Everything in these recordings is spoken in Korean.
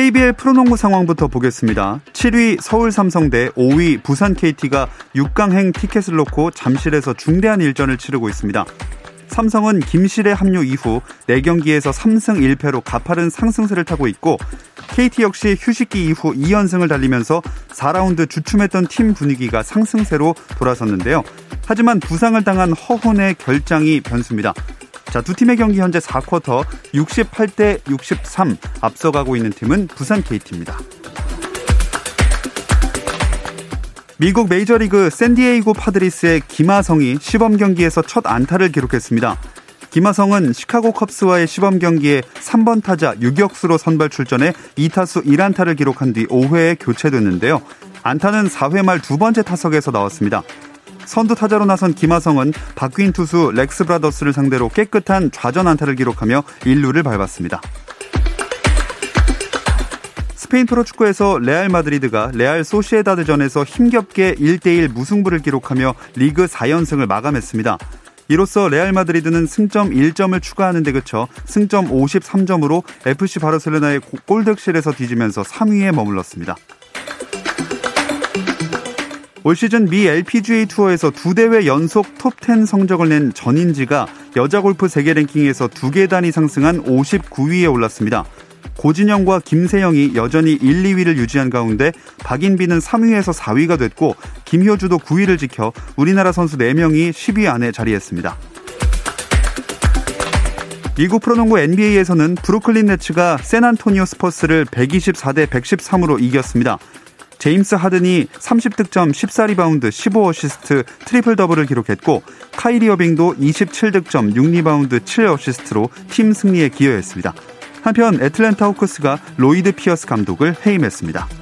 KBL 프로농구 상황부터 보겠습니다. 7위 서울 삼성 대 5위 부산 KT가 6강행 티켓을 놓고 잠실에서 중대한 일전을 치르고 있습니다. 삼성은 김실의 합류 이후 4경기에서 3승 1패로 가파른 상승세를 타고 있고 KT 역시 휴식기 이후 2연승을 달리면서 4라운드 주춤했던 팀 분위기가 상승세로 돌아섰는데요. 하지만 부상을 당한 허훈의 결장이 변수입니다. 자, 두 팀의 경기 현재 4쿼터 68대 63 앞서가고 있는 팀은 부산 KT입니다. 미국 메이저리그 샌디에이고 파드리스의 김하성이 시범 경기에서 첫 안타를 기록했습니다. 김하성은 시카고 컵스와의 시범 경기에 3번 타자 유격수로 선발 출전해 2타수 1안타를 기록한 뒤 5회에 교체됐는데요. 안타는 4회 말 두 번째 타석에서 나왔습니다. 선두 타자로 나선 김하성은 바뀐 투수 렉스 브라더스를 상대로 깨끗한 좌전 안타를 기록하며 1루를 밟았습니다. 스페인 프로축구에서 레알 마드리드가 레알 소시에다드전에서 힘겹게 1대1 무승부를 기록하며 리그 4연승을 마감했습니다. 이로써 레알 마드리드는 승점 1점을 추가하는 데 그쳐 승점 53점으로 FC 바르셀로나의 골득실에서 뒤지면서 3위에 머물렀습니다. 올 시즌 미 LPGA 투어에서 두 대회 연속 톱10 성적을 낸 전인지가 여자 골프 세계 랭킹에서 두 계단이 상승한 59위에 올랐습니다. 고진영과 김세영이 여전히 1, 2위를 유지한 가운데 박인비는 3위에서 4위가 됐고 김효주도 9위를 지켜 우리나라 선수 4명이 10위 안에 자리했습니다. 미국 프로농구 NBA에서는 브루클린 네츠가 샌안토니오 스퍼스를 124대 113으로 이겼습니다. 제임스 하든이 30득점, 14리바운드, 15어시스트, 트리플 더블을 기록했고 카이리 어빙도 27득점, 6리바운드, 7어시스트로 팀 승리에 기여했습니다. 한편 애틀랜타 호크스가 로이드 피어스 감독을 해임했습니다.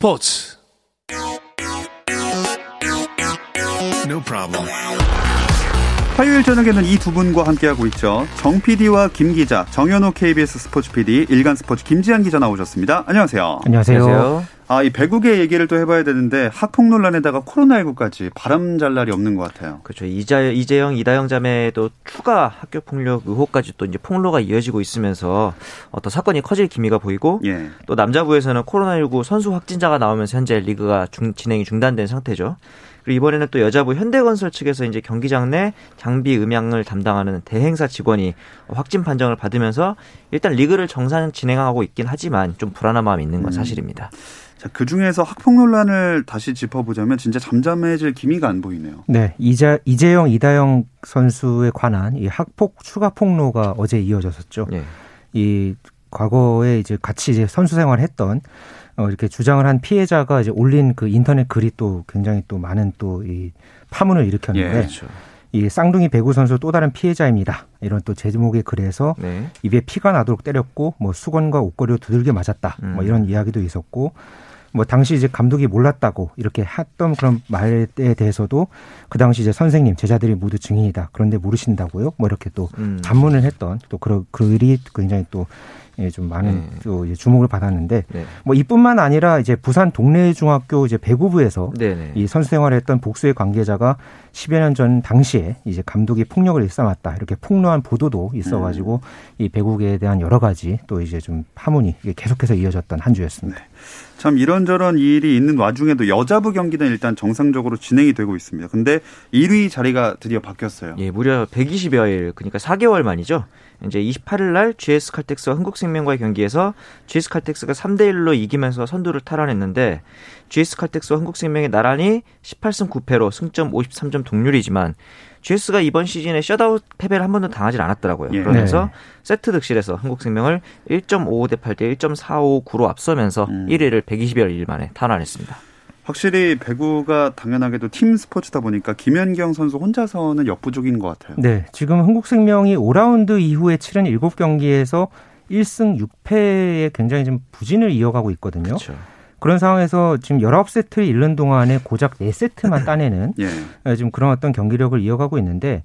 스포츠. No 화요일 저녁에는 이 두 분과 함께하고 있죠. 정 PD와 김 기자, 정현호 KBS 스포츠 PD, 일간 스포츠 김지한 기자 나오셨습니다. 안녕하세요. 안녕하세요. 안녕하세요. 아, 이 배국의 얘기를 또 해봐야 되는데 학폭 논란에다가 코로나19까지 바람 잘 날이 없는 것 같아요. 그렇죠. 이자, 이재영, 이다영 자매도 추가 학교 폭력 의혹까지 또 이제 폭로가 이어지고 있으면서 어떤 사건이 커질 기미가 보이고 예. 또 남자부에서는 코로나19 선수 확진자가 나오면서 현재 리그가 중, 진행이 중단된 상태죠. 그리고 이번에는 또 여자부 현대건설 측에서 이제 경기장 내 장비 음향을 담당하는 대행사 직원이 확진 판정을 받으면서 일단 리그를 정상 진행하고 있긴 하지만 좀 불안한 마음이 있는 건 음. 사실입니다. 자, 그 중에서 학폭 논란을 다시 짚어보자면 진짜 잠잠해질 기미가 안 보이네요. 네. 이자, 이재영, 이다영 선수에 관한 이 학폭 추가 폭로가 어제 이어졌었죠. 네. 이 과거에 이제 같이 이제 선수 생활을 했던 어, 이렇게 주장을 한 피해자가 이제 올린 그 인터넷 글이 또 굉장히 또 많은 또 이 파문을 일으켰는데 예, 그렇죠. 이 쌍둥이 배구 선수 또 다른 피해자입니다. 이런 또 제목의 글에서 네. 입에 피가 나도록 때렸고 뭐 수건과 옷걸이로 두들겨 맞았다. 뭐 음. 뭐 이런 이야기도 있었고 뭐 당시 이제 감독이 몰랐다고 이렇게 했던 그런 말에 대해서도 그 당시 이제 선생님 제자들이 모두 증인이다. 그런데 모르신다고요? 뭐 이렇게 또 음. 반문을 했던 또 그런 글이 굉장히 또 예, 좀 많은 네. 또 이제 주목을 받았는데 네. 뭐 이뿐만 아니라 이제 부산 동래 중학교 이제 배구부에서 네, 네. 이 선수 생활을 했던 복수의 관계자가 10여 년 전 당시에 이제 감독이 폭력을 일삼았다 이렇게 폭로한 보도도 있어가지고 음. 이 배구계에 대한 여러 가지 또 이제 좀 파문이 계속해서 이어졌던 한 주였습니다. 네. 참 이런저런 일이 있는 와중에도 여자부 경기는 일단 정상적으로 진행이 되고 있습니다. 근데 1위 자리가 드디어 바뀌었어요. 예, 무려 120여일 그러니까 4개월 만이죠. 이제 28일 날 GS 칼텍스와 한국생명과의 경기에서 GS 칼텍스가 3대 1로 이기면서 선두를 탈환했는데 GS 칼텍스와 한국생명이 나란히 18승 9패로 승점 53점 동률이지만 GS가 이번 시즌에 셧아웃 패배를 한 번도 당하지 않았더라고요. 예. 그러면서 네. 세트 득실에서 한국생명을 1.55 대 8 대 1.459로 앞서면서 음. 1위를 120여 일 만에 탈환했습니다. 확실히 배구가 당연하게도 팀 스포츠다 보니까 김연경 선수 혼자서는 역부족인 것 같아요. 네, 지금 한국생명이 5라운드 이후에 치른 7경기에서 1승 6패에 굉장히 좀 부진을 이어가고 있거든요. 그렇죠. 그런 상황에서 지금 19세트를 잃는 동안에 고작 4세트만 따내는 예. 예. 지금 그런 어떤 경기력을 이어가고 있는데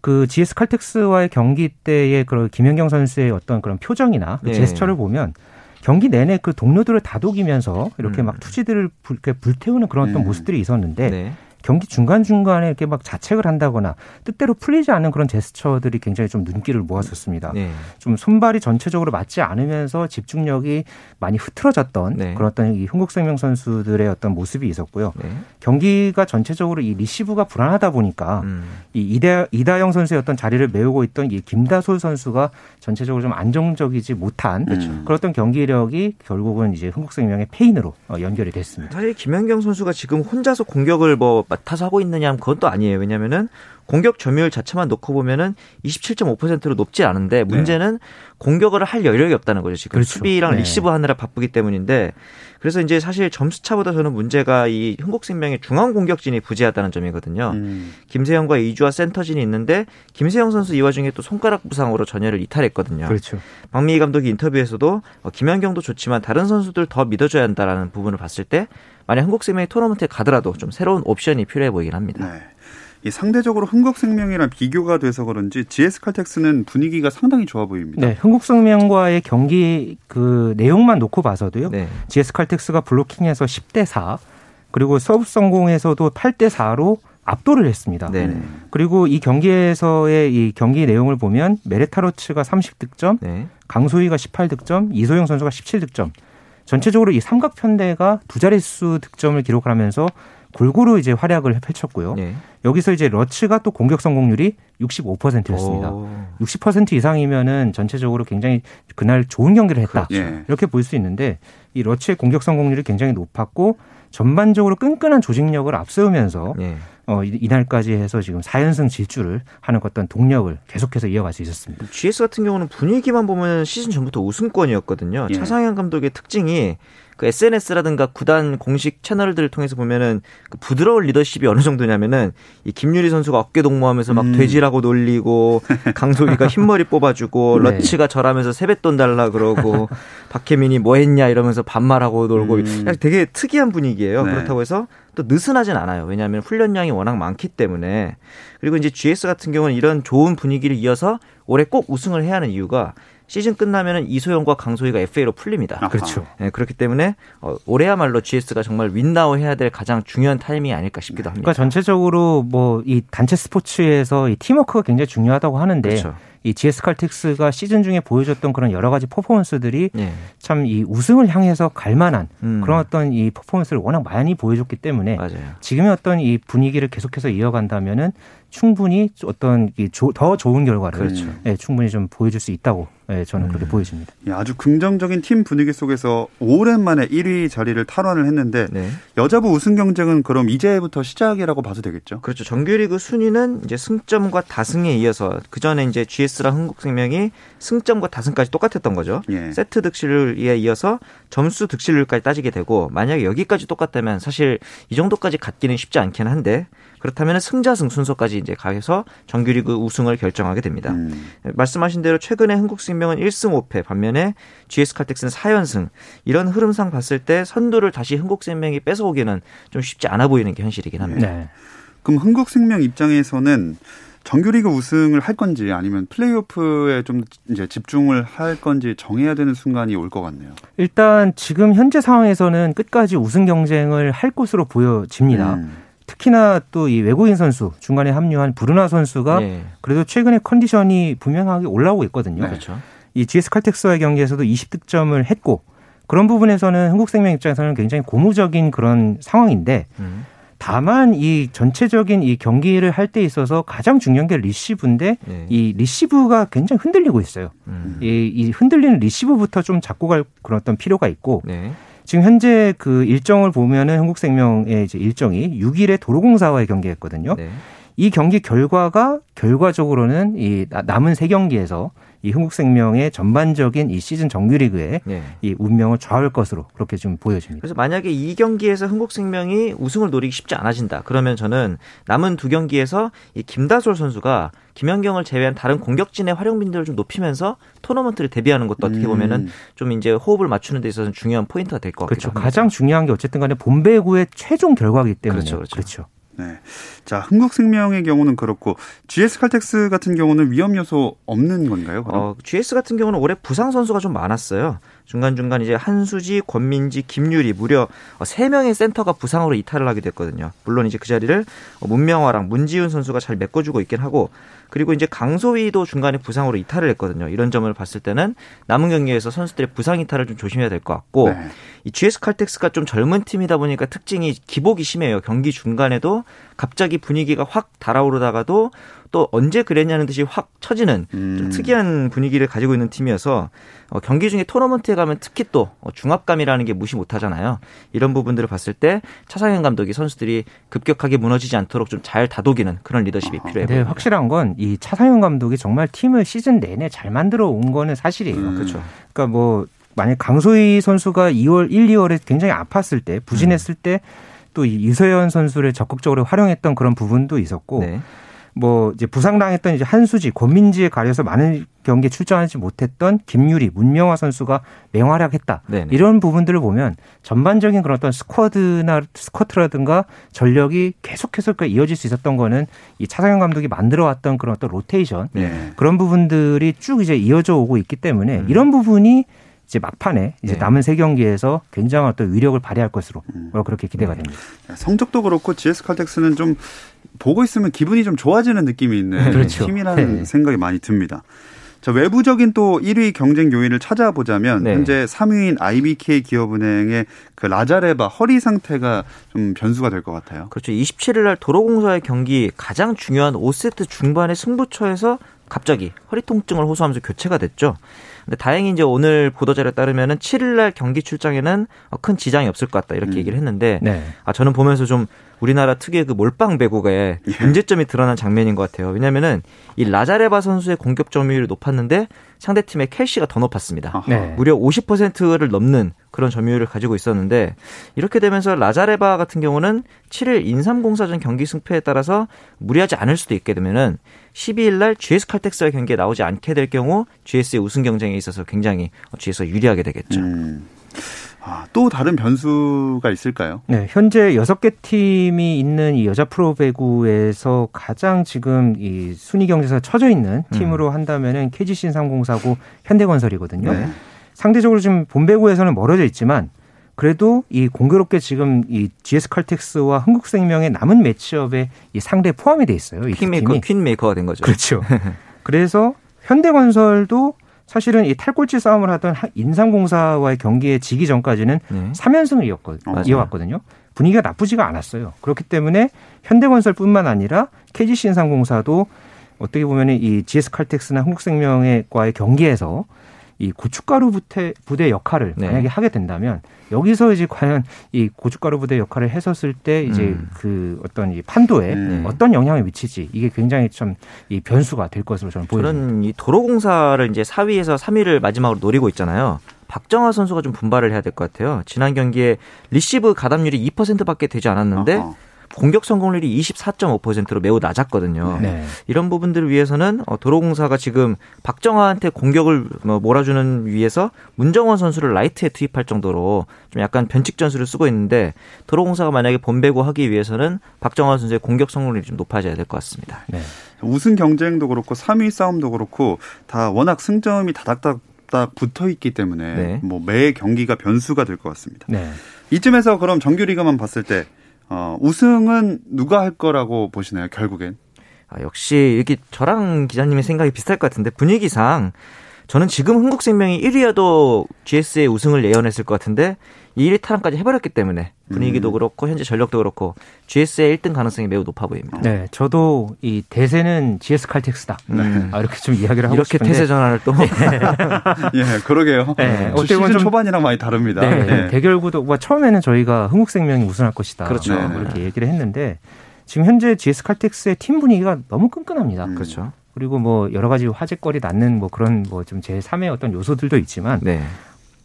그 GS 칼텍스와의 경기 때의 그런 김연경 선수의 어떤 그런 표정이나 그 예. 제스처를 보면 경기 내내 그 동료들을 다독이면서 이렇게 음. 막 투지들을 불, 불태우는 그런 어떤 음. 모습들이 있었는데 네. 경기 중간중간에 이렇게 막 자책을 한다거나 뜻대로 풀리지 않는 그런 제스처들이 굉장히 좀 눈길을 모았었습니다. 네. 좀 손발이 전체적으로 맞지 않으면서 집중력이 많이 흐트러졌던 네. 그런 어떤 이 흥국생명 선수들의 어떤 모습이 있었고요. 네. 경기가 전체적으로 이 리시브가 불안하다 보니까 음. 이 이다, 이다영 선수의 어떤 자리를 메우고 있던 이 김다솔 선수가 전체적으로 좀 안정적이지 못한 그렇죠. 그런 어떤 경기력이 결국은 이제 흥국생명의 페인으로 어, 연결이 됐습니다. 사실 김연경 선수가 지금 혼자서 공격을 뭐 맡아서 하고 있느냐 하면 그건 또 아니에요. 왜냐면은 공격 점유율 자체만 놓고 보면은 27.5%로 높지 않은데 네. 문제는 네. 공격을 할 여력이 없다는 거죠. 지금 그렇죠. 수비랑 네. 리시브 하느라 바쁘기 때문인데 그래서 이제 사실 점수 차보다 저는 문제가 이 흥국생명의 중앙 공격진이 부재하다는 점이거든요. 음. 김세영과 이주아 센터진이 있는데 김세영 선수 이 와중에 또 손가락 부상으로 전열을 이탈했거든요. 그렇죠. 박미희 감독이 인터뷰에서도 어, 김연경도 좋지만 다른 선수들 더 믿어줘야 한다라는 부분을 봤을 때 만약 흥국생명이 토너먼트에 가더라도 좀 새로운 옵션이 필요해 보이긴 합니다. 네. 이 상대적으로 흥국생명이랑 비교가 돼서 그런지 GS 칼텍스는 분위기가 상당히 좋아 보입니다. 네, 흥국생명과의 경기 그 내용만 놓고 봐서도요. 네. GS 칼텍스가 블로킹에서 10대 4 그리고 서브 성공에서도 8대 4로 압도를 했습니다. 네 그리고 이 경기에서의 이 경기 내용을 보면 메레타 러츠가 30득점, 네. 강소휘가 18득점, 이소영 선수가 17득점. 전체적으로 이 삼각편대가 두 자릿수 득점을 기록을 하면서 골고루 이제 활약을 펼쳤고요. 네. 여기서 이제 러츠가 또 공격 성공률이 65%였습니다. 오. 60% 이상이면은 전체적으로 굉장히 그날 좋은 경기를 했다. 그렇죠. 이렇게 볼 수 있는데 이 러츠의 공격 성공률이 굉장히 높았고 전반적으로 끈끈한 조직력을 앞세우면서 네. 어, 이날까지 해서 지금 4연승 질주를 하는 어떤 동력을 계속해서 이어갈 수 있었습니다. GS 같은 경우는 분위기만 보면 시즌 전부터 우승권이었거든요. 예. 차상현 감독의 특징이 그 SNS라든가 구단 공식 채널들을 통해서 보면은 그 부드러운 리더십이 어느 정도냐면은 이 김유리 선수가 어깨 동무하면서 막 음. 돼지라고 놀리고 강소희가 흰머리 뽑아주고 네. 러치가 절하면서 세뱃돈 달라 그러고 박혜민이 뭐 했냐 이러면서 반말하고 놀고 음. 되게 특이한 분위기예요. 네. 그렇다고 해서 또 느슨하진 않아요. 왜냐하면 훈련량이 워낙 많기 때문에 그리고 이제 GS 같은 경우는 이런 좋은 분위기를 이어서 올해 꼭 우승을 해야 하는 이유가 시즌 끝나면은 이소영과 강소희가 FA로 풀립니다. 아, 그렇죠. 네, 그렇기 때문에 어, 올해야말로 GS가 정말 윈나우 해야 될 가장 중요한 타이밍이 아닐까 싶기도 합니다. 그러니까 전체적으로 뭐 이 단체 스포츠에서 이 팀워크가 굉장히 중요하다고 하는데 그렇죠. 이 GS 칼텍스가 시즌 중에 보여줬던 그런 여러 가지 퍼포먼스들이 네. 참이 우승을 향해서 갈 만한 음. 그런 어떤 이 퍼포먼스를 워낙 많이 보여줬기 때문에 맞아요. 지금의 어떤 이 분위기를 계속해서 이어간다면은 충분히 어떤 더 좋은 결과를 그렇죠. 예, 충분히 좀 보여줄 수 있다고 예, 저는 그렇게 음. 보여집니다. 예, 아주 긍정적인 팀 분위기 속에서 오랜만에 1위 자리를 탈환을 했는데 네. 여자부 우승 경쟁은 그럼 이제부터 시작이라고 봐도 되겠죠? 그렇죠. 정규리그 순위는 이제 승점과 다승에 이어서 그 전에 이제 GS랑 한국생명이 승점과 다승까지 똑같았던 거죠. 예. 세트 득실에 이어서 점수 득실률까지 따지게 되고 만약에 여기까지 똑같다면 사실 이 정도까지 갖기는 쉽지 않긴 한데 그렇다면 승자승 순서까지 이제 가해서 정규리그 우승을 결정하게 됩니다. 음. 말씀하신 대로 최근에 흥국생명은 1승 5패 반면에 GS 칼텍스는 4연승 이런 흐름상 봤을 때 선두를 다시 흥국생명이 뺏어오기는 좀 쉽지 않아 보이는 게 현실이긴 합니다. 네. 그럼 흥국생명 입장에서는 정규리그 우승을 할 건지 아니면 플레이오프에 좀 이제 집중을 할 건지 정해야 되는 순간이 올 것 같네요. 일단 지금 현재 상황에서는 끝까지 우승 경쟁을 할 것으로 보여집니다. 음. 특히나 또 이 외국인 선수 중간에 합류한 브루나 선수가 네. 그래도 최근에 컨디션이 분명하게 올라오고 있거든요. 네. 그렇죠. 이 GS 칼텍스와의 경기에서도 20득점을 했고 그런 부분에서는 흥국생명 입장에서는 굉장히 고무적인 그런 상황인데 음. 다만 이 전체적인 이 경기를 할 때 있어서 가장 중요한 게 리시브인데 네. 이 리시브가 굉장히 흔들리고 있어요. 음. 이, 이, 흔들리는 리시브부터 좀 잡고 갈 그런 어떤 필요가 있고 네. 지금 현재 그 일정을 보면은 한국생명의 이제 일정이 6일에 도로공사와의 경기였거든요. 네. 이 경기 결과가 결과적으로는 이 남은 세 경기에서 이 흥국생명의 전반적인 이 시즌 정규리그의 네. 이 운명을 좌우할 것으로 그렇게 좀 보여집니다. 그래서 만약에 이 경기에서 흥국생명이 우승을 노리기 쉽지 않아진다. 그러면 저는 남은 두 경기에서 이 김다솔 선수가 김연경을 제외한 다른 공격진의 활용 빈도를 좀 높이면서 토너먼트를 대비하는 것도 어떻게 음. 보면은 좀 이제 호흡을 맞추는 데 있어서는 중요한 포인트가 될 것 같아요. 그렇죠. 가장 중요한 게 어쨌든 간에 봄배구의 최종 결과이기 때문에 그렇죠. 그렇죠. 그렇죠. 네. 자, 흥국생명의 경우는 그렇고 GS 칼텍스 같은 경우는 위험 요소 없는 건가요? 그럼? 어, GS 같은 경우는 올해 부상 선수가 좀 많았어요. 중간중간 이제 한수지, 권민지, 김유리 무려 3명의 센터가 부상으로 이탈을 하게 됐거든요. 물론 이제 그 자리를 문명화랑 문지윤 선수가 잘 메꿔주고 있긴 하고 그리고 이제 강소희도 중간에 부상으로 이탈을 했거든요. 이런 점을 봤을 때는 남은 경기에서 선수들의 부상 이탈을 좀 조심해야 될 것 같고 네. 이 GS 칼텍스가 좀 젊은 팀이다 보니까 특징이 기복이 심해요. 경기 중간에도 갑자기 분위기가 확 달아오르다가도 또 언제 그랬냐는 듯이 확 처지는 음. 좀 특이한 분위기를 가지고 있는 팀이어서 어, 경기 중에 토너먼트에 가면 특히 또 어, 중압감이라는 게 무시 못하잖아요. 이런 부분들을 봤을 때 차상현 감독이 선수들이 급격하게 무너지지 않도록 좀 잘 다독이는 그런 리더십이 필요해 보입니다. 네, 확실한 건 이 차상현 감독이 정말 팀을 시즌 내내 잘 만들어 온 거는 사실이에요. 음. 그렇죠. 그러니까 뭐 만약 강소희 선수가 2월 1, 2월에 굉장히 아팠을 때 부진했을 음. 때또 이서연 선수를 적극적으로 활용했던 그런 부분도 있었고 네. 뭐 이제 부상당했던 이제 한수지, 권민지에 가려서 많은 경기에 출전하지 못했던 김유리, 문명화 선수가 맹활약했다. 네네. 이런 부분들을 보면 전반적인 그런 어떤 스쿼드나 스쿼트라든가 전력이 계속해서 이어질 수 있었던 거는 이 차상현 감독이 만들어왔던 그런 어떤 로테이션 네. 그런 부분들이 쭉 이제 이어져 오고 있기 때문에 음. 이런 부분이 이제 막판에 이제 네. 남은 세 경기에서 굉장한 어떤 위력을 발휘할 것으로 음. 그렇게 기대가 네. 됩니다. 성적도 그렇고 GS 칼텍스는 좀 보고 있으면 기분이 좀 좋아지는 느낌이 있는 그렇죠. 팀이라는 네. 생각이 많이 듭니다. 자, 외부적인 또 1위 경쟁 요인을 찾아보자면 네. 현재 3위인 IBK 기업은행의 그 라자레바 허리 상태가 좀 변수가 될 것 같아요. 그렇죠. 27일 날 도로공사의 경기 가장 중요한 5세트 중반의 승부처에서 갑자기 허리 통증을 호소하면서 교체가 됐죠. 근데 다행히 이제 오늘 보도 자료에 따르면은 7일날 경기 출장에는 큰 지장이 없을 것 같다 이렇게 음. 얘기를 했는데 네. 아 저는 보면서 좀 우리나라 특유의 그 몰빵 배구에 예. 문제점이 드러난 장면인 것 같아요. 왜냐면은 이 라자레바 선수의 공격 점유율이 높았는데 상대 팀의 켈시가 더 높았습니다. 네. 무려 50%를 넘는 그런 점유율을 가지고 있었는데 이렇게 되면서 라자레바 같은 경우는 7일 인삼공사전 경기 승패에 따라서 무리하지 않을 수도 있게 되면은 12일 날 GS 칼텍스와 경기에 나오지 않게 될 경우 GS의 우승 경쟁에 있어서 굉장히 GS가 유리하게 되겠죠. 음. 아, 또 다른 변수가 있을까요? 네, 현재 여섯 개 팀이 있는 이 여자 프로 배구에서 가장 지금 이 순위 경쟁에서 처져 있는 음. 팀으로 음. 한다면은 KGC 304고 현대건설이거든요. 네. 상대적으로 지금 본배구에서는 멀어져 있지만 그래도 이 공교롭게 지금 이 GS 칼텍스와 흥국생명의 남은 매치업에 이 상대 포함이 돼 있어요. 이 퀸메이커, 퀸메이커가 된 거죠. 그렇죠. 그래서 현대건설도 사실은 이 탈골치 싸움을 하던 인삼공사와의 경기에 지기 전까지는 네. 3연승을 이었거, 이어왔거든요. 분위기가 나쁘지가 않았어요. 그렇기 때문에 현대건설뿐만 아니라 KGC 인삼공사도 어떻게 보면 이 GS 칼텍스나 흥국생명과의 경기에서 이 고춧가루 부대, 부대 역할을 네. 만약에 하게 된다면 여기서 이제 과연 이 고춧가루 부대 역할을 했었을 때 이제 음. 그 어떤 이 판도에 네. 어떤 영향을 미칠지 이게 굉장히 좀이 변수가 될 것으로 저는 보입니다. 저는 이 도로공사를 이제 4위에서 3위를 마지막으로 노리고 있잖아요. 박정아 선수가 좀 분발을 해야 될 것 같아요. 지난 경기에 리시브 가담률이 2%밖에 되지 않았는데 어허. 공격 성공률이 24.5%로 매우 낮았거든요. 네. 이런 부분들을 위해서는 어, 도로공사가 지금 박정아한테 공격을 뭐 몰아주는 위해서 문정원 선수를 라이트에 투입할 정도로 좀 약간 변칙 전술을 쓰고 있는데 도로공사가 만약에 본배구 하기 위해서는 박정아 선수의 공격 성공률이 좀 높아져야 될 것 같습니다. 네. 우승 경쟁도 그렇고 3위 싸움도 그렇고 다 워낙 승점이 다닥닥 딱 붙어 있기 때문에 네. 뭐매 경기가 변수가 될 것 같습니다. 네. 이쯤에서 그럼 정규리그만 봤을 때 어, 우승은 누가 할 거라고 보시나요? 결국엔? 아, 역시 이렇게 저랑 기자님의 생각이 비슷할 것 같은데 분위기상 저는 지금 흥국생명이 1위여도 GS의 우승을 예언했을 것 같은데 2위 탈환까지 해버렸기 때문에 분위기도 음. 그렇고 현재 전력도 그렇고 GS의 1등 가능성이 매우 높아 보입니다. 네, 저도 이 대세는 GS 칼텍스다. 음. 아, 이렇게 좀 이야기를 하고 이렇게 싶은데. 태세 전환을 또. 예, 그러게요. 네, 어떻게 보면 좀 초반이랑 많이 다릅니다. 네, 네. 대결 구도 뭐 처음에는 저희가 흥국생명이 우승할 것이다. 그렇죠. 네. 이렇게 얘기를 했는데 지금 현재 GS 칼텍스의 팀 분위기가 너무 끈끈합니다. 음. 그렇죠. 그리고 뭐 여러 가지 화제거리 낳는 뭐 그런 뭐 좀 제 3의 어떤 요소들도 있지만 네.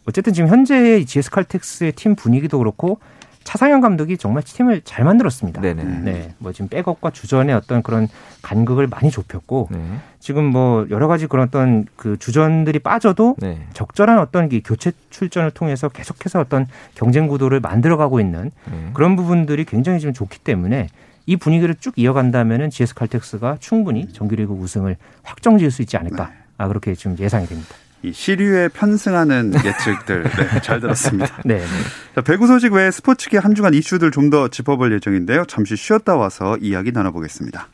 어쨌든 지금 현재 GS 칼텍스의 팀 분위기도 그렇고 차상현 감독이 정말 팀을 잘 만들었습니다. 네네. 네, 뭐 지금 백업과 주전의 어떤 그런 간극을 많이 좁혔고 네. 지금 뭐 여러 가지 그런 어떤 그 주전들이 빠져도 네. 적절한 어떤 교체 출전을 통해서 계속해서 어떤 경쟁 구도를 만들어가고 있는 네. 그런 부분들이 굉장히 좀 좋기 때문에 이 분위기를 쭉 이어간다면은 GS 칼텍스가 충분히 정규리그 우승을 확정지을 수 있지 않을까. 네. 아 그렇게 좀 예상이 됩니다. 이 시류에 편승하는 예측들 네, 잘 들었습니다. 네. 네. 자, 배구 소식 외에 스포츠계 한 주간 이슈들 좀 더 짚어볼 예정인데요. 잠시 쉬었다 와서 이야기 나눠보겠습니다.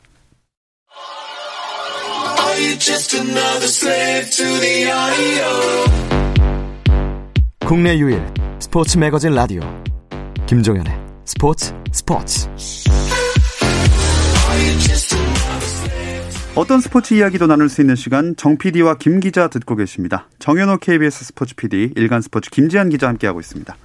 국내 유일 스포츠 매거진 라디오 김종현의 스포츠 스포츠 어떤 스포츠 이야기도 나눌 수 있는 시간 정 PD와 김 기자 듣고 계십니다. 정현호 KBS 스포츠 PD, 일간 스포츠 김지한 기자 함께하고 있습니다.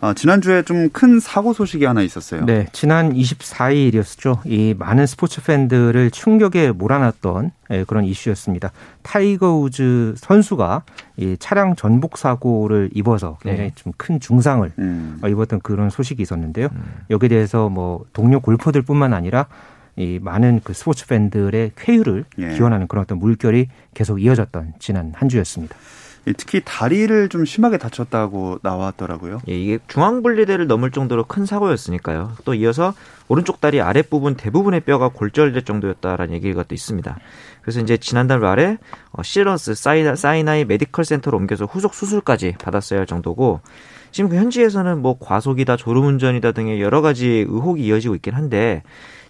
아, 지난주에 좀 큰 사고 소식이 하나 있었어요. 네, 지난 24일이었죠. 이 많은 스포츠 팬들을 충격에 몰아놨던 예, 그런 이슈였습니다. 타이거 우즈 선수가 이 차량 전복 사고를 입어서 굉장히 네. 좀큰 중상을 음. 입었던 그런 소식이 있었는데요. 음. 여기에 대해서 뭐 동료 골퍼들뿐만 아니라 이 많은 그 스포츠 팬들의 쾌유를 예. 기원하는 그런 어떤 물결이 계속 이어졌던 지난 한 주였습니다. 특히 다리를 좀 심하게 다쳤다고 나왔더라고요. 예, 이게 중앙 분리대를 넘을 정도로 큰 사고였으니까요. 또 이어서 오른쪽 다리 아랫부분 대부분의 뼈가 골절될 정도였다라는 얘기가 또 있습니다. 그래서 이제 지난달 말에 어, 시더스 사이나이 메디컬 센터로 옮겨서 후속 수술까지 받았어야 할 정도고 지금 그 현지에서는 뭐 과속이다 졸음운전이다 등의 여러 가지 의혹이 이어지고 있긴 한데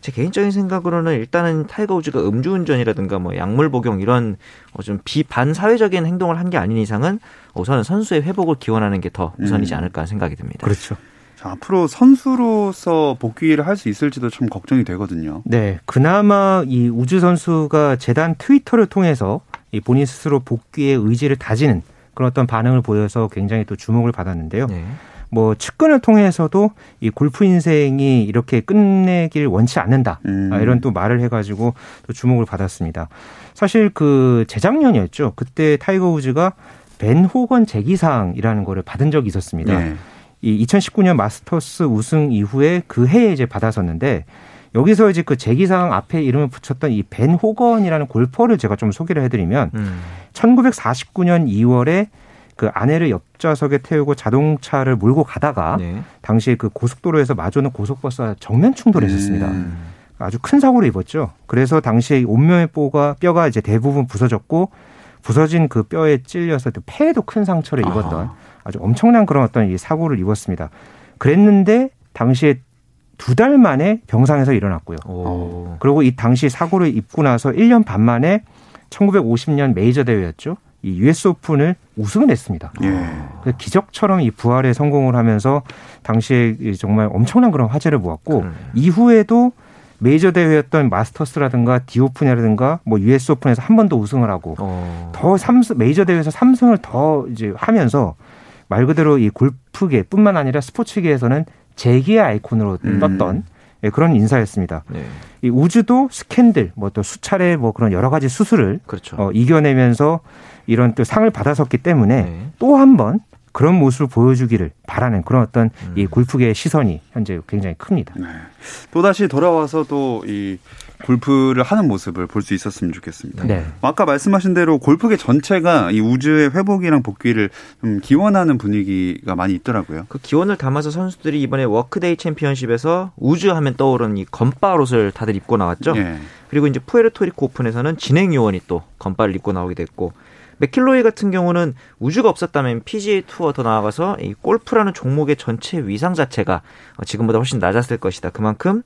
제 개인적인 생각으로는 일단은 타이거 우즈가 음주운전이라든가 뭐 약물 복용 이런 어, 좀 비반사회적인 행동을 한 게 아닌 이상은 우선은 선수의 회복을 기원하는 게 더 우선이지 음. 않을까 생각이 듭니다. 그렇죠. 자, 앞으로 선수로서 복귀를 할 수 있을지도 참 걱정이 되거든요. 네. 그나마 이 우즈 선수가 재단 트위터를 통해서 이 본인 스스로 복귀의 의지를 다지는 그런 어떤 반응을 보여서 굉장히 또 주목을 받았는데요. 네. 뭐 측근을 통해서도 이 골프 인생이 이렇게 끝내길 원치 않는다 음. 아, 이런 또 말을 해가지고 또 주목을 받았습니다. 사실 그 재작년이었죠. 그때 타이거 우즈가 벤 호건 재기상이라는 거를 받은 적이 있었습니다. 네. 이 2019년 마스터스 우승 이후에 그 해에 이제 받았었는데 여기서 이제 그 재기상 앞에 이름을 붙였던 이 벤 호건이라는 골퍼를 제가 좀 소개를 해드리면 음. 1949년 2월에 그 아내를 옆좌석에 태우고 자동차를 몰고 가다가 네. 당시에 그 고속도로에서 마주오는 고속버스와 정면 충돌했었습니다. 음. 아주 큰 사고를 입었죠. 그래서 당시에 온몸의 뼈가 뼈가 이제 대부분 부서졌고 부서진 그 뼈에 찔려서 폐에도 큰 상처를 입었던 아. 아주 엄청난 그런 어떤 이 사고를 입었습니다. 그랬는데 당시에 두 달 만에 병상에서 일어났고요. 오. 그리고 이 당시 사고를 입고 나서 1년 반 만에 1950년 메이저 대회였죠. 이 US 오픈을 우승을 했습니다. 예. 기적처럼 이 부활에 성공을 하면서 당시에 정말 엄청난 그런 화제를 모았고 음. 이후에도 메이저 대회였던 마스터스라든가 디오픈이라든가 뭐 US 오픈에서 한 번 더 우승을 하고 어. 더 삼승 메이저 대회에서 삼승을 더 이제 하면서 말 그대로 이 골프계뿐만 아니라 스포츠계에서는 재기의 아이콘으로 음. 떴던 예, 그런 인사였습니다. 네. 이 우주도 스캔들, 뭐 또 수차례 뭐 그런 여러 가지 수술을 그렇죠. 어, 이겨내면서 이런 또 상을 받았었기 때문에 네. 또한 번 그런 모습을 보여주기를 바라는 그런 어떤 음. 이 골프계의 시선이 현재 굉장히 큽니다. 네. 또 다시 돌아와서 또 이 골프를 하는 모습을 볼 수 있었으면 좋겠습니다. 네. 뭐 아까 말씀하신 대로 골프계 전체가 이 우주의 회복이랑 복귀를 좀 기원하는 분위기가 많이 있더라고요. 그 기원을 담아서 선수들이 이번에 워크데이 챔피언십에서 우즈 하면 떠오르는 이 검빨 옷을 다들 입고 나왔죠. 네. 그리고 이제 푸에르토리코 오픈에서는 진행 요원이 또 검빨을 입고 나오게 됐고 맥킬로이 같은 경우는 우즈가 없었다면 PGA 투어 더 나아가서 이 골프라는 종목의 전체 위상 자체가 지금보다 훨씬 낮았을 것이다. 그만큼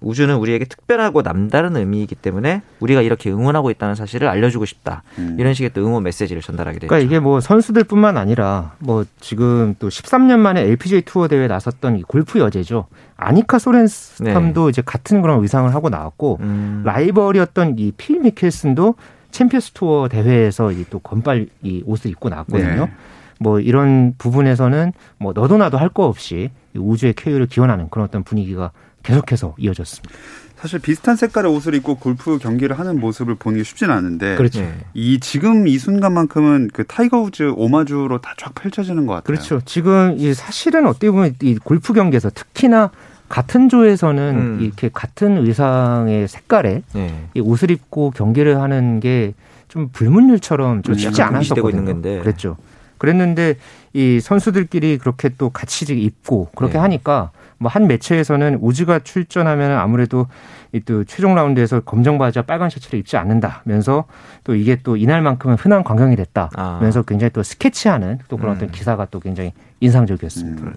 우즈는 우리에게 특별하고 남다른 의미이기 때문에 우리가 이렇게 응원하고 있다는 사실을 알려주고 싶다. 음. 이런 식의 또 응원 메시지를 전달하게 되죠. 그러니까 이게 뭐 선수들뿐만 아니라 뭐 지금 또 13년 만에 LPGA 투어 대회에 나섰던 이 골프 여제죠. 안니카 소렌스탐도 네. 이제 같은 그런 의상을 하고 나왔고 음. 라이벌이었던 이 필 미켈슨도 챔피언스 투어 대회에서 이 또 검빨 이 옷을 입고 나왔거든요. 네. 뭐 이런 부분에서는 뭐 너도 나도 할 거 없이 우즈의 쾌유를 기원하는 그런 어떤 분위기가 계속해서 이어졌습니다. 사실 비슷한 색깔의 옷을 입고 골프 경기를 하는 모습을 보는 게 쉽지는 않은데 그렇죠. 이 지금 이 순간만큼은 그 타이거 우즈 오마주로 다 쫙 펼쳐지는 것 같아요. 그렇죠. 지금 이 사실은 어떻게 보면 이 골프 경기에서 특히나 같은 조에서는 음. 이렇게 같은 의상의 색깔에 네. 이 옷을 입고 경기를 하는 게 좀 불문율처럼 좀 쉽지 않았었거든요. 그랬죠. 그랬는데 이 선수들끼리 그렇게 또 같이 입고 그렇게 네. 하니까 뭐 한 매체에서는 우즈가 출전하면 아무래도 이 또 최종 라운드에서 검정 바지와 빨간 셔츠를 입지 않는다면서 또 이게 또 이날만큼은 흔한 광경이 됐다면서 아. 굉장히 또 스케치하는 또 그런 음. 어떤 기사가 또 굉장히 인상적이었습니다. 음.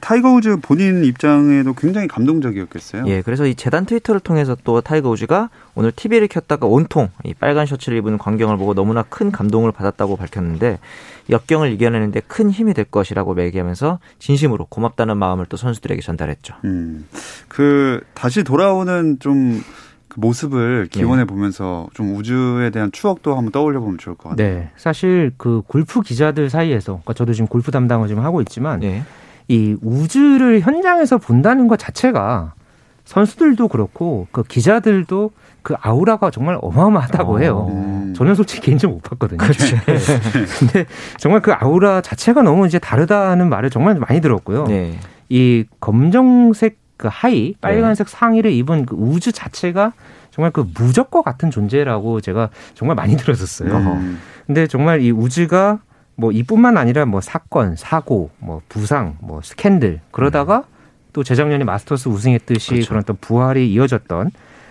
타이거 우즈 본인 입장에도 굉장히 감동적이었겠어요. 예, 그래서 이 재단 트위터를 통해서 또 타이거 우즈가 오늘 TV를 켰다가 온통 이 빨간 셔츠를 입은 광경을 보고 너무나 큰 감동을 받았다고 밝혔는데 역경을 이겨내는데 큰 힘이 될 것이라고 얘기하면서 진심으로 고맙다는 마음을 또 선수들에게 전달했죠. 음, 그 다시 돌아오는 좀 그 모습을 기원해 보면서 좀 우주에 대한 추억도 한번 떠올려 보면 좋을 것 같아요. 네, 사실 그 골프 기자들 사이에서, 그러니까 저도 지금 골프 담당을 지금 하고 있지만 네. 이 우주를 현장에서 본다는 것 자체가 선수들도 그렇고 그 기자들도 그 아우라가 정말 어마어마하다고 해요. 어. 저는 솔직히 개인적으로 못 봤거든요. 그렇죠. 근데 정말 그 아우라 자체가 너무 이제 다르다는 말을 정말 많이 들었고요. 네. 이 검정색 그 하의, 빨간색 네. 상의를 입은 그 우주 자체가 정말 그 무적과 같은 존재라고 제가 정말 많이 들었었어요. 음. 근데 정말 이 우주가 뭐 이뿐만 아니라 뭐 사건, 사고, 뭐 부상, 뭐 스캔들 그러다가 음. 또 재작년에 마스터스 우승했듯이 그렇죠. 그런 어떤 부활이 이어졌던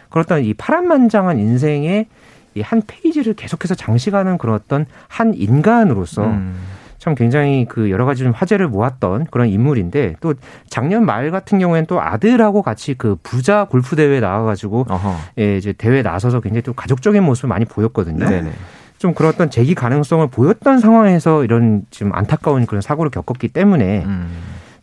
그렇던 이 파란만장한 인생의 이 한 페이지를 계속해서 장식하는 그런 어떤 한 인간으로서 음. 참 굉장히 그 여러 가지 좀 화제를 모았던 그런 인물인데 또 작년 말 같은 경우에는 또 아들하고 같이 그 부자 골프 대회에 나와가지고 예, 이제 대회에 나서서 굉장히 또 가족적인 모습을 많이 보였거든요. 네네. 좀 그런 어떤 재기 가능성을 보였던 상황에서 이런 지금 안타까운 그런 사고를 겪었기 때문에 음.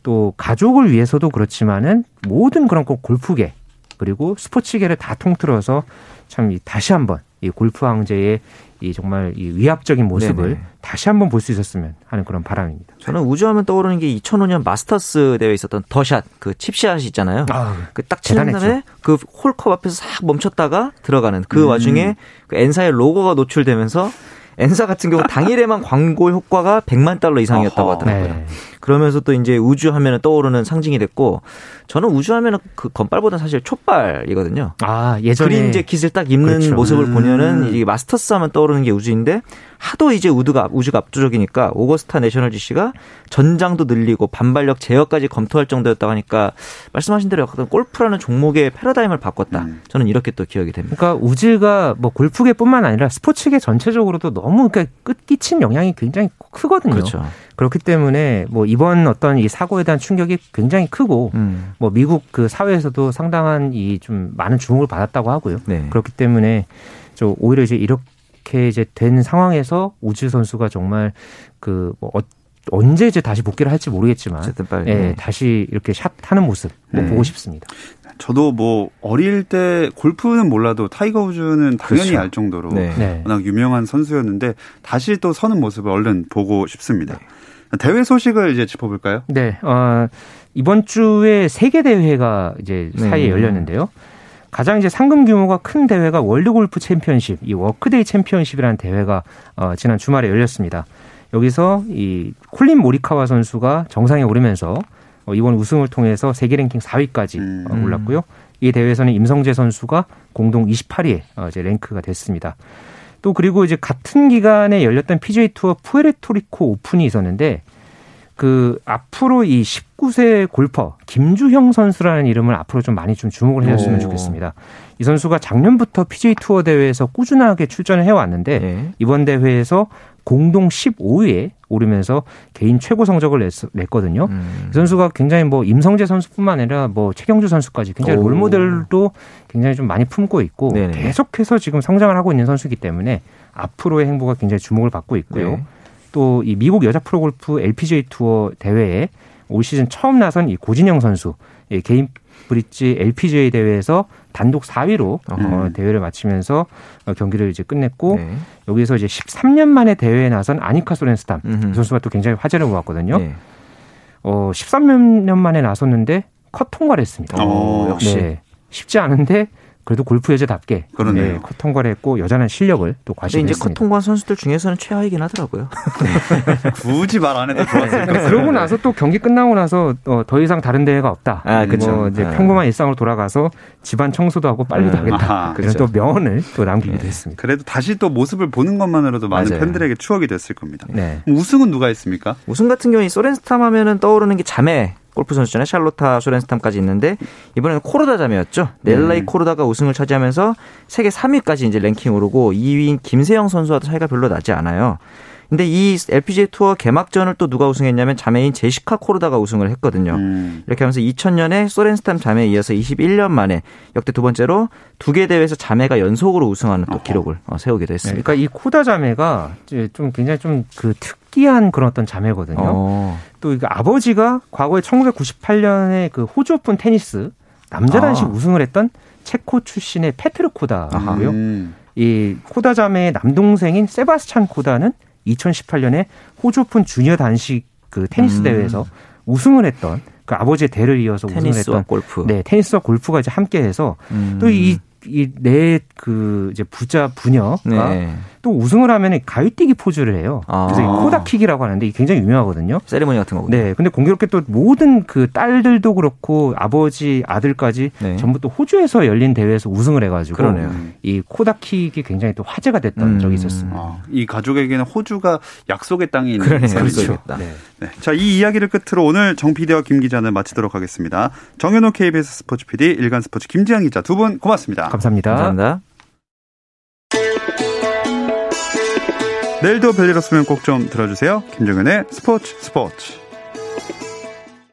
또 가족을 위해서도 그렇지만은 모든 그런 골프계 그리고 스포츠계를 다 통틀어서 참 다시 한번 이 골프 황제의 이 정말 이 위압적인 모습을 네네. 다시 한번 볼 수 있었으면 하는 그런 바람입니다. 저는 우즈하면 떠오르는 게 2005년 마스터스 대회에 있었던 더샷 그 칩샷이 있잖아요. 아, 그딱 치는 다음에 그 홀컵 앞에서 싹 멈췄다가 들어가는 그 음. 와중에 그 엔사의 로고가 노출되면서 엔사 같은 경우 당일에만 광고 효과가 100만 달러 이상이었다고 하더라고요. 네. 그러면서 또 이제 우즈 하면은 떠오르는 상징이 됐고 저는 우즈 하면은 그 검빨보다 사실 초빨이거든요. 아, 예전에 그린재킷을 딱 입는 그렇죠. 모습을 보면은 음. 이 마스터스 하면 떠오르는 게 우즈인데 하도 이제 우드가 우주가 압도적이니까 오거스타 내셔널 GC가 전장도 늘리고 반발력 제어까지 검토할 정도였다고 하니까 말씀하신 대로 약간 골프라는 종목의 패러다임을 바꿨다. 음. 저는 이렇게 또 기억이 됩니다. 그러니까 우즈가 뭐 골프계뿐만 아니라 스포츠계 전체적으로도 너무 그러니까 끝끼친 영향이 굉장히 크거든요. 그렇죠. 그렇기 때문에 뭐 이번 어떤 이 사고에 대한 충격이 굉장히 크고 음. 뭐 미국 그 사회에서도 상당한 이 좀 많은 주목을 받았다고 하고요. 네. 그렇기 때문에 저 오히려 이제 이렇게 이제 된 상황에서 우즈 선수가 정말 그뭐 어, 언제 이제 다시 복귀를 할지 모르겠지만 빨리, 예, 네. 다시 이렇게 샷 하는 모습 네. 보고 싶습니다. 저도 뭐 어릴 때 골프는 몰라도 타이거 우즈는 당연히 그렇죠. 알 정도로 네. 워낙 유명한 선수였는데 다시 또 서는 모습을 얼른 보고 싶습니다. 네. 대회 소식을 이제 짚어볼까요? 네. 어, 이번 주에 세 개 대회가 이제 사이에 네. 열렸는데요. 가장 이제 상금 규모가 큰 대회가 월드 골프 챔피언십, 이 워크데이 챔피언십이라는 대회가 어, 지난 주말에 열렸습니다. 여기서 이 콜린 모리카와 선수가 정상에 오르면서 어, 이번 우승을 통해서 세계 랭킹 4위까지 음. 어, 올랐고요. 이 대회에서는 임성재 선수가 공동 28위에 어, 이제 랭크가 됐습니다. 또 그리고 이제 같은 기간에 열렸던 PGA 투어 푸에르토리코 오픈이 있었는데 그 앞으로 이 19세 골퍼 김주형 선수라는 이름을 앞으로 좀 많이 좀 주목을 해줬으면 좋겠습니다. 이 선수가 작년부터 PGA 투어 대회에서 꾸준하게 출전을 해왔는데 네. 이번 대회에서 공동 15위에 오르면서 개인 최고 성적을 냈, 냈거든요. 음. 이 선수가 굉장히 뭐 임성재 선수뿐만 아니라 뭐 최경주 선수까지 굉장히 오. 롤모델도 굉장히 좀 많이 품고 있고 네네. 계속해서 지금 성장을 하고 있는 선수이기 때문에 앞으로의 행보가 굉장히 주목을 받고 있고요. 네. 또이 미국 여자 프로골프 LPGA 투어 대회에 올 시즌 처음 나선 이 고진영 선수 예, 개인 브릿지 LPGA 대회에서 단독 4위로 어, 대회를 마치면서 어, 경기를 이제 끝냈고 네. 여기서 이제 13년 만에 대회에 나선 아니카 소렌스탐 그 선수가 또 굉장히 화제를 모았거든요. 네. 어, 13년 만에 나섰는데 컷 통과를 했습니다. 오, 역시 네. 쉽지 않은데 그래도 골프 여자답게 그러네요. 네, 컷 통과를 했고 여자는 실력을 또 과시했습니다. 이제 컷 통과 선수들 중에서는 최하이긴 하더라고요. 굳이 말 안 해도 좋았을 네. 그러고 나서 또 경기 끝나고 나서 어, 더 이상 다른 대회가 없다. 아, 그렇죠. 뭐 이제 아. 평범한 일상으로 돌아가서 집안 청소도 하고 빨리도 아. 하겠다. 그런 그렇죠. 또 명언을 또 남기기도 네. 했습니다. 그래도 다시 또 모습을 보는 것만으로도 많은 맞아요. 팬들에게 추억이 됐을 겁니다. 네. 우승은 누가 했습니까? 우승 같은 경우에 소렌스탐 하면은 떠오르는 게 자매 골프 선수전에 샬로타 소렌스탐까지 있는데 이번에는 코르다 자매였죠. 넬라이 음. 코르다가 우승을 차지하면서 세계 3위까지 이제 랭킹 오르고 2위인 김세영 선수와도 차이가 별로 나지 않아요. 근데 이 LPGA 투어 개막전을 또 누가 우승했냐면 자매인 제시카 코르다가 우승을 했거든요. 음. 이렇게 하면서 2000년에 소렌스탐 자매에 이어서 21년 만에 역대 두 번째로 두 개 대회에서 자매가 연속으로 우승하는 또 기록을 어, 세우기도 했습니다. 네, 그러니까 이 코다 자매가 좀 굉장히 좀 그 특이한 그런 어떤 자매거든요. 어. 또 이거 아버지가 과거에 1998년에 그 호주 오픈 테니스 남자 단식 아. 우승을 했던 체코 출신의 페트르 코다고요. 음. 이 코다 자매의 남동생인 세바스찬 코다는 2018년에 호주 오픈 주니어 단식 그 테니스 음. 대회에서 우승을 했던 그 아버지의 대를 이어서 우승을 했던 골프. 네, 테니스와 골프가 이제 함께해서 음. 또이 이내그 이제 부자 부녀가 네. 또 우승을 하면 가위뛰기 포즈를 해요. 아. 그래서 코다킥이라고 하는데 굉장히 유명하거든요. 세리머니 같은 거군요. 네. 근데 공교롭게 또 모든 그 딸들도 그렇고 아버지 아들까지 네. 전부 또 호주에서 열린 대회에서 우승을 해가지고 그러네요. 이 코다킥이 굉장히 또 화제가 됐던 음. 적이 있었습니다. 아, 이 가족에게는 호주가 약속의 땅이 있는 그러네요. 그렇죠. 네. 네. 자, 이 이야기를 끝으로 오늘 정 PD와 김 기자는 마치도록 하겠습니다. 정현호 KBS 스포츠 PD, 일간 스포츠 김지영 기자 두 분 고맙습니다. 감사합니다. 감사합니다. 내일도 별일 없으면 꼭 좀 들어주세요. 김종현의 스포츠 스포츠.